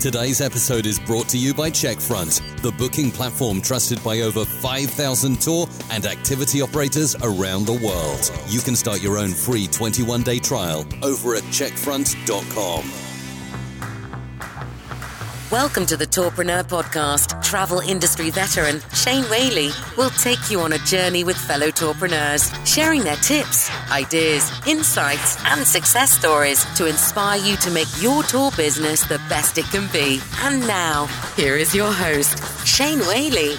Today's episode is brought to you by Checkfront, the booking platform trusted by over 5,000 tour and activity operators around the world. You can start your own free 21 day trial over at checkfront.com. Welcome to the Tourpreneur Podcast. Travel industry veteran Shane Whaley will take you on a journey with fellow tourpreneurs, sharing their tips, ideas, insights, and success stories to inspire you to make your tour business the best it can be. And now, here is your host, Shane Whaley.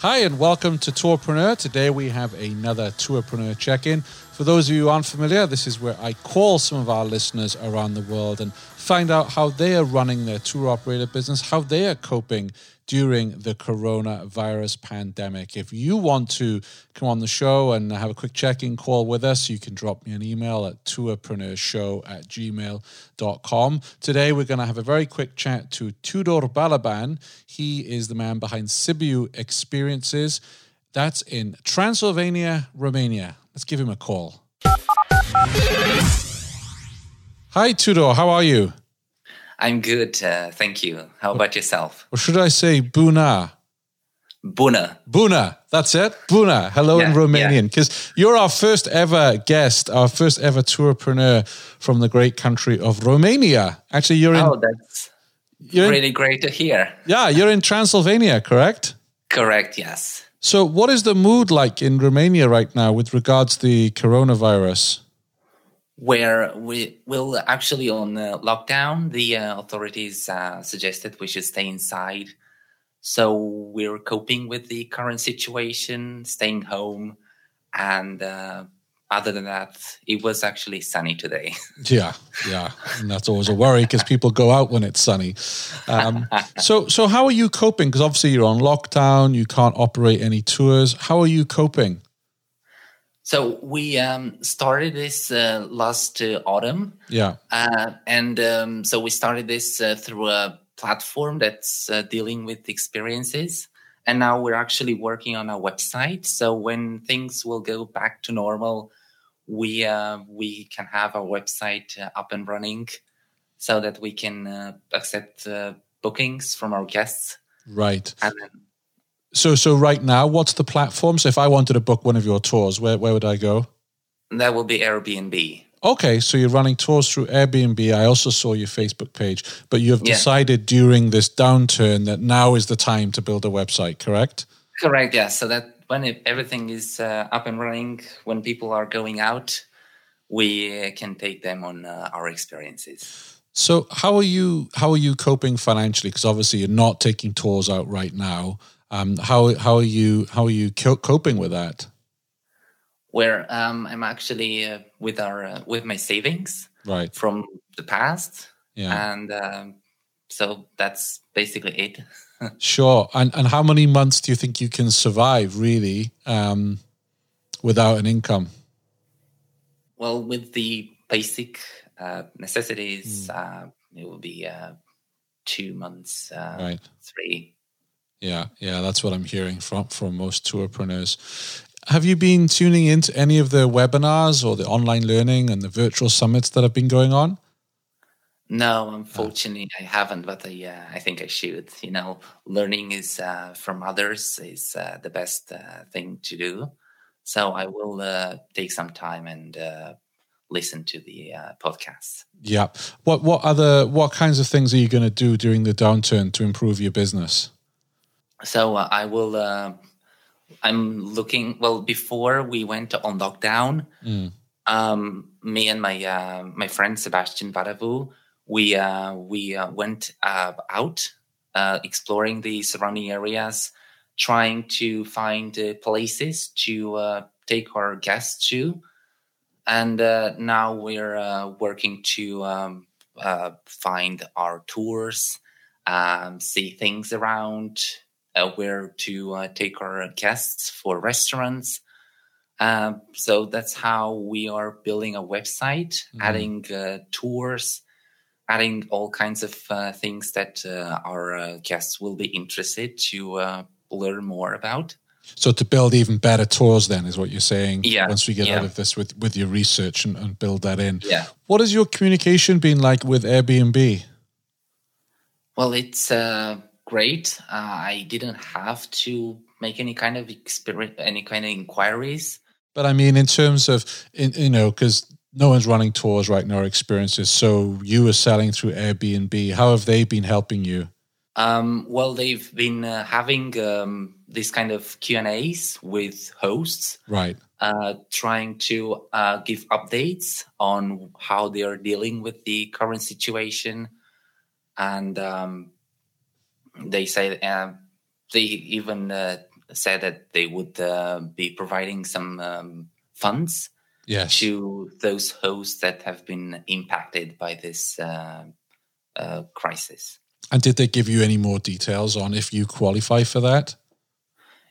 Hi, and welcome to Tourpreneur. Today we have another Tourpreneur check in. For those of you who aren't familiar, this is where I call some of our listeners around the world and find out how they are running their tour operator business, how they are coping during the coronavirus pandemic. If you want to come on the show and have a quick check-in call with us, you can drop me an email at tourpreneurshow at gmail.com. Today, we're going to have a very quick chat to Tudor Balaban. He is the man behind Sibiu Experiences. That's in Transylvania, Romania. Let's give him a call. Hi, Tudor. How are you? I'm good. Uh, thank you. How about yourself? Or should I say Buna? Buna. Buna. That's it. Buna. Hello Yeah, in Romanian. Because you're our first ever guest, our first ever tourpreneur from the great country of Romania. Actually, you're in. Oh, that's you're in- really great to hear. yeah, you're in Transylvania, correct? Correct, yes. So, what is the mood like in Romania right now with regards to the coronavirus? Where we will actually on uh, lockdown, the uh, authorities uh, suggested we should stay inside. So we're coping with the current situation, staying home, and uh, other than that, it was actually sunny today. Yeah, yeah, and that's always a worry because people go out when it's sunny. Um, so, so how are you coping? Because obviously you're on lockdown, you can't operate any tours. How are you coping? So we um, started this uh, last uh, autumn. Yeah, Uh, and um, so we started this uh, through a platform that's uh, dealing with experiences. And now we're actually working on a website. So when things will go back to normal, we uh, we can have our website uh, up and running, so that we can uh, accept uh, bookings from our guests. right. And then, So, so right now, what's the platform? So, if I wanted to book one of your tours, where where would I go? that will be Airbnb. Okay, so you're running tours through Airbnb. I also saw your Facebook page, but you have Yeah. decided during this downturn that now is the time to build a website, correct? Correct. Yeah. So that when it, everything is uh, up and running, when people are going out, we can take them on uh, our experiences. So how are you how are you coping financially? Because obviously you're not taking tours out right now. Um, how how are you how are you co- coping with that? Where um, I'm actually uh, with our uh, with my savings Right. from the past, Yeah. and um, so that's basically it. Sure. And and how many months do you think you can survive really um, without an income? Well, with the basic uh, necessities, uh, it will be uh, two months, uh, Right. three. Yeah, yeah, that's what I'm hearing from from most tourpreneurs. Have you been tuning into any of the webinars or the online learning and the virtual summits that have been going on? No, unfortunately, I haven't, but I, uh, I think I should. You know, learning is uh, from others is uh, the best uh, thing to do. So I will uh, take some time and uh, listen to the uh, podcast. Yeah. What what other what kinds of things are you going to do during the downturn to improve your business? So uh, I will. Uh, I'm looking. Well, before we went on lockdown, Mm. Um, me and my uh, my friend Sebastian Vadavu, we uh, we uh, went uh, out uh, exploring the surrounding areas, trying to find uh, places to uh, take our guests to, and uh, now we're uh, working to um, uh, find our tours, um, see things around, where to uh, take our guests for restaurants. Um, so that's how we are building a website, Mhm. adding uh, tours, adding all kinds of uh, things that uh, our uh, guests will be interested to uh, learn more about. So to build even better tours, then is what you're saying. Yeah, Once we get yeah. out of this with with your research and, and build that in. Yeah. What has your communication been like with Airbnb? Well, it's uh, great. Uh, I didn't have to make any kind of experience, any kind of inquiries. But I mean, in terms of in, you know, because no one's running tours right now experiences. So you are selling through Airbnb. How have they been helping you? Um, well, they've been uh, having um, this kind of Q and A's with hosts, Right. uh, trying to uh, give updates on how they are dealing with the current situation, and um, they say uh, they even uh, said that they would uh, be providing some um, funds Yes. to those hosts that have been impacted by this uh, uh, crisis. And did they give you any more details on if you qualify for that?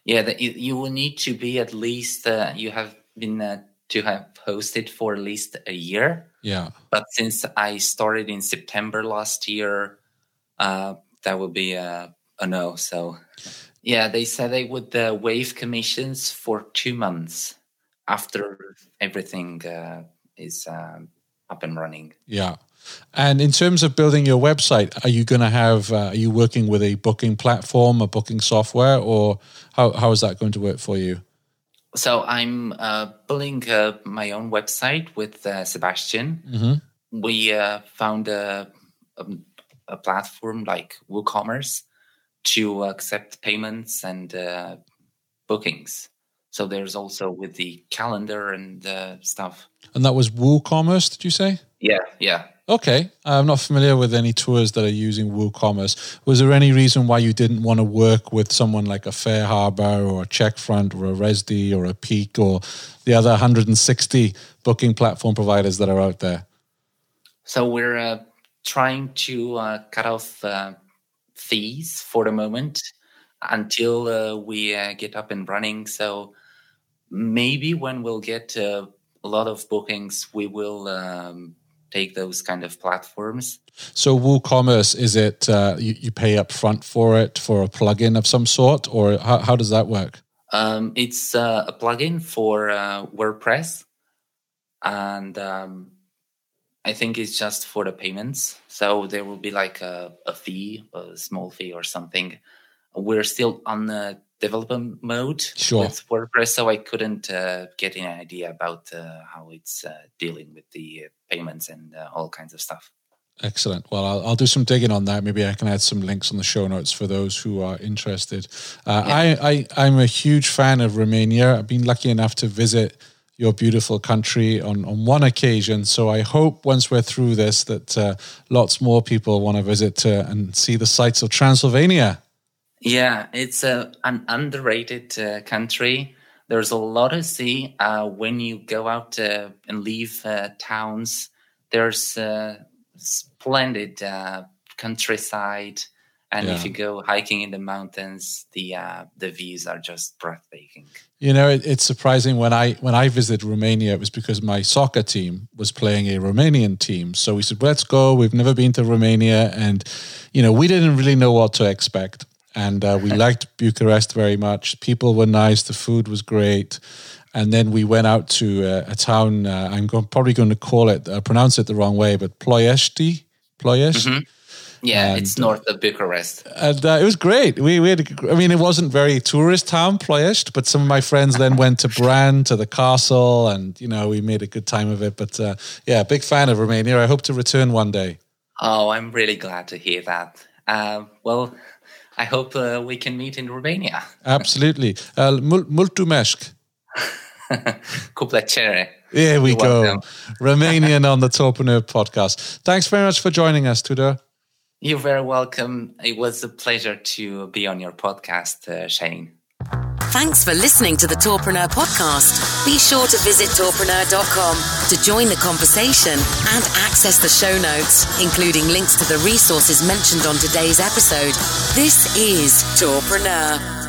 Yeah, that you, you will need to be at least uh, you have been uh, to have hosted for at least a year. Yeah. But since I started in September last year, uh, that would be a, a no. So, yeah, they said they would uh, waive commissions for two months after everything uh, is um, up and running. Yeah. And in terms of building your website, are you going to have, uh, are you working with a booking platform, a booking software, or how, how is that going to work for you? So I'm uh, building uh, my own website with uh, Sebastian. Mm-hmm. We uh, found a, a, a platform like WooCommerce to accept payments and uh, bookings. So there's also with the calendar and uh, stuff. And that was WooCommerce, did you say? Yeah, yeah. Okay. I'm not familiar with any tours that are using WooCommerce. Was there any reason why you didn't want to work with someone like a FareHarbor or a Checkfront or a Rezdy or a Peek or the other 160 booking platform providers that are out there? So we're uh, trying to uh, cut off uh, fees for the moment until uh, we uh, get up and running. So maybe when we'll get uh, a lot of bookings, we will um, take those kind of platforms. So WooCommerce, is it uh, you, you pay up front for it for a plugin of some sort, or how, how does that work? Um, it's uh, a plugin for uh, WordPress, and um, I think it's just for the payments. So there will be like a, a fee, a small fee or something. We're still on the development mode Sure. with WordPress, so I couldn't uh, get any idea about uh, how it's uh, dealing with the payments and uh, all kinds of stuff. Excellent. Well, I'll, I'll do some digging on that. Maybe I can add some links on the show notes for those who are interested. Uh, I, I, I'm a huge fan of Romania. I've been lucky enough to visit your beautiful country on, on one occasion. So I hope once we're through this that uh, lots more people want to visit uh, and see the sights of Transylvania. Yeah, it's a, an underrated uh, country. There's a lot to see uh, when you go out uh, and leave towns. There's splendid countryside, and if you go hiking in the mountains, the uh, the views are just breathtaking. You know, it, it's surprising when I when I visited Romania, it was because my soccer team was playing a Romanian team. So we said, "Let's go." We've never been to Romania, and you know, we didn't really know what to expect. And uh, we liked Bucharest very much. People were nice. The food was great. And then we went out to uh, a town. Uh, I'm go- probably going to call it, uh, pronounce it the wrong way, but Ploiești. Ploiești. Yeah, it's north of Bucharest. and uh, it was great. We, we had, I mean, it wasn't very tourist town, Ploiești, but some of my friends then went to Bran to the castle, and you know, we made a good time of it. But uh, yeah, big fan of Romania. I hope to return one day. Oh, I'm really glad to hear that. Uh, well, I hope uh, we can meet in Romania. Absolutely. Uh, mul- mulțumesc. Cu plăcere. Here we go. Romanian on the Tourpreneur podcast. Thanks very much for joining us, Tudor. You're very welcome. It was a pleasure to be on your podcast, uh, Shane. Thanks for listening to the Tourpreneur podcast. Be sure to visit tourpreneur.com to join the conversation and access the show notes, including links to the resources mentioned on today's episode. This is Tourpreneur.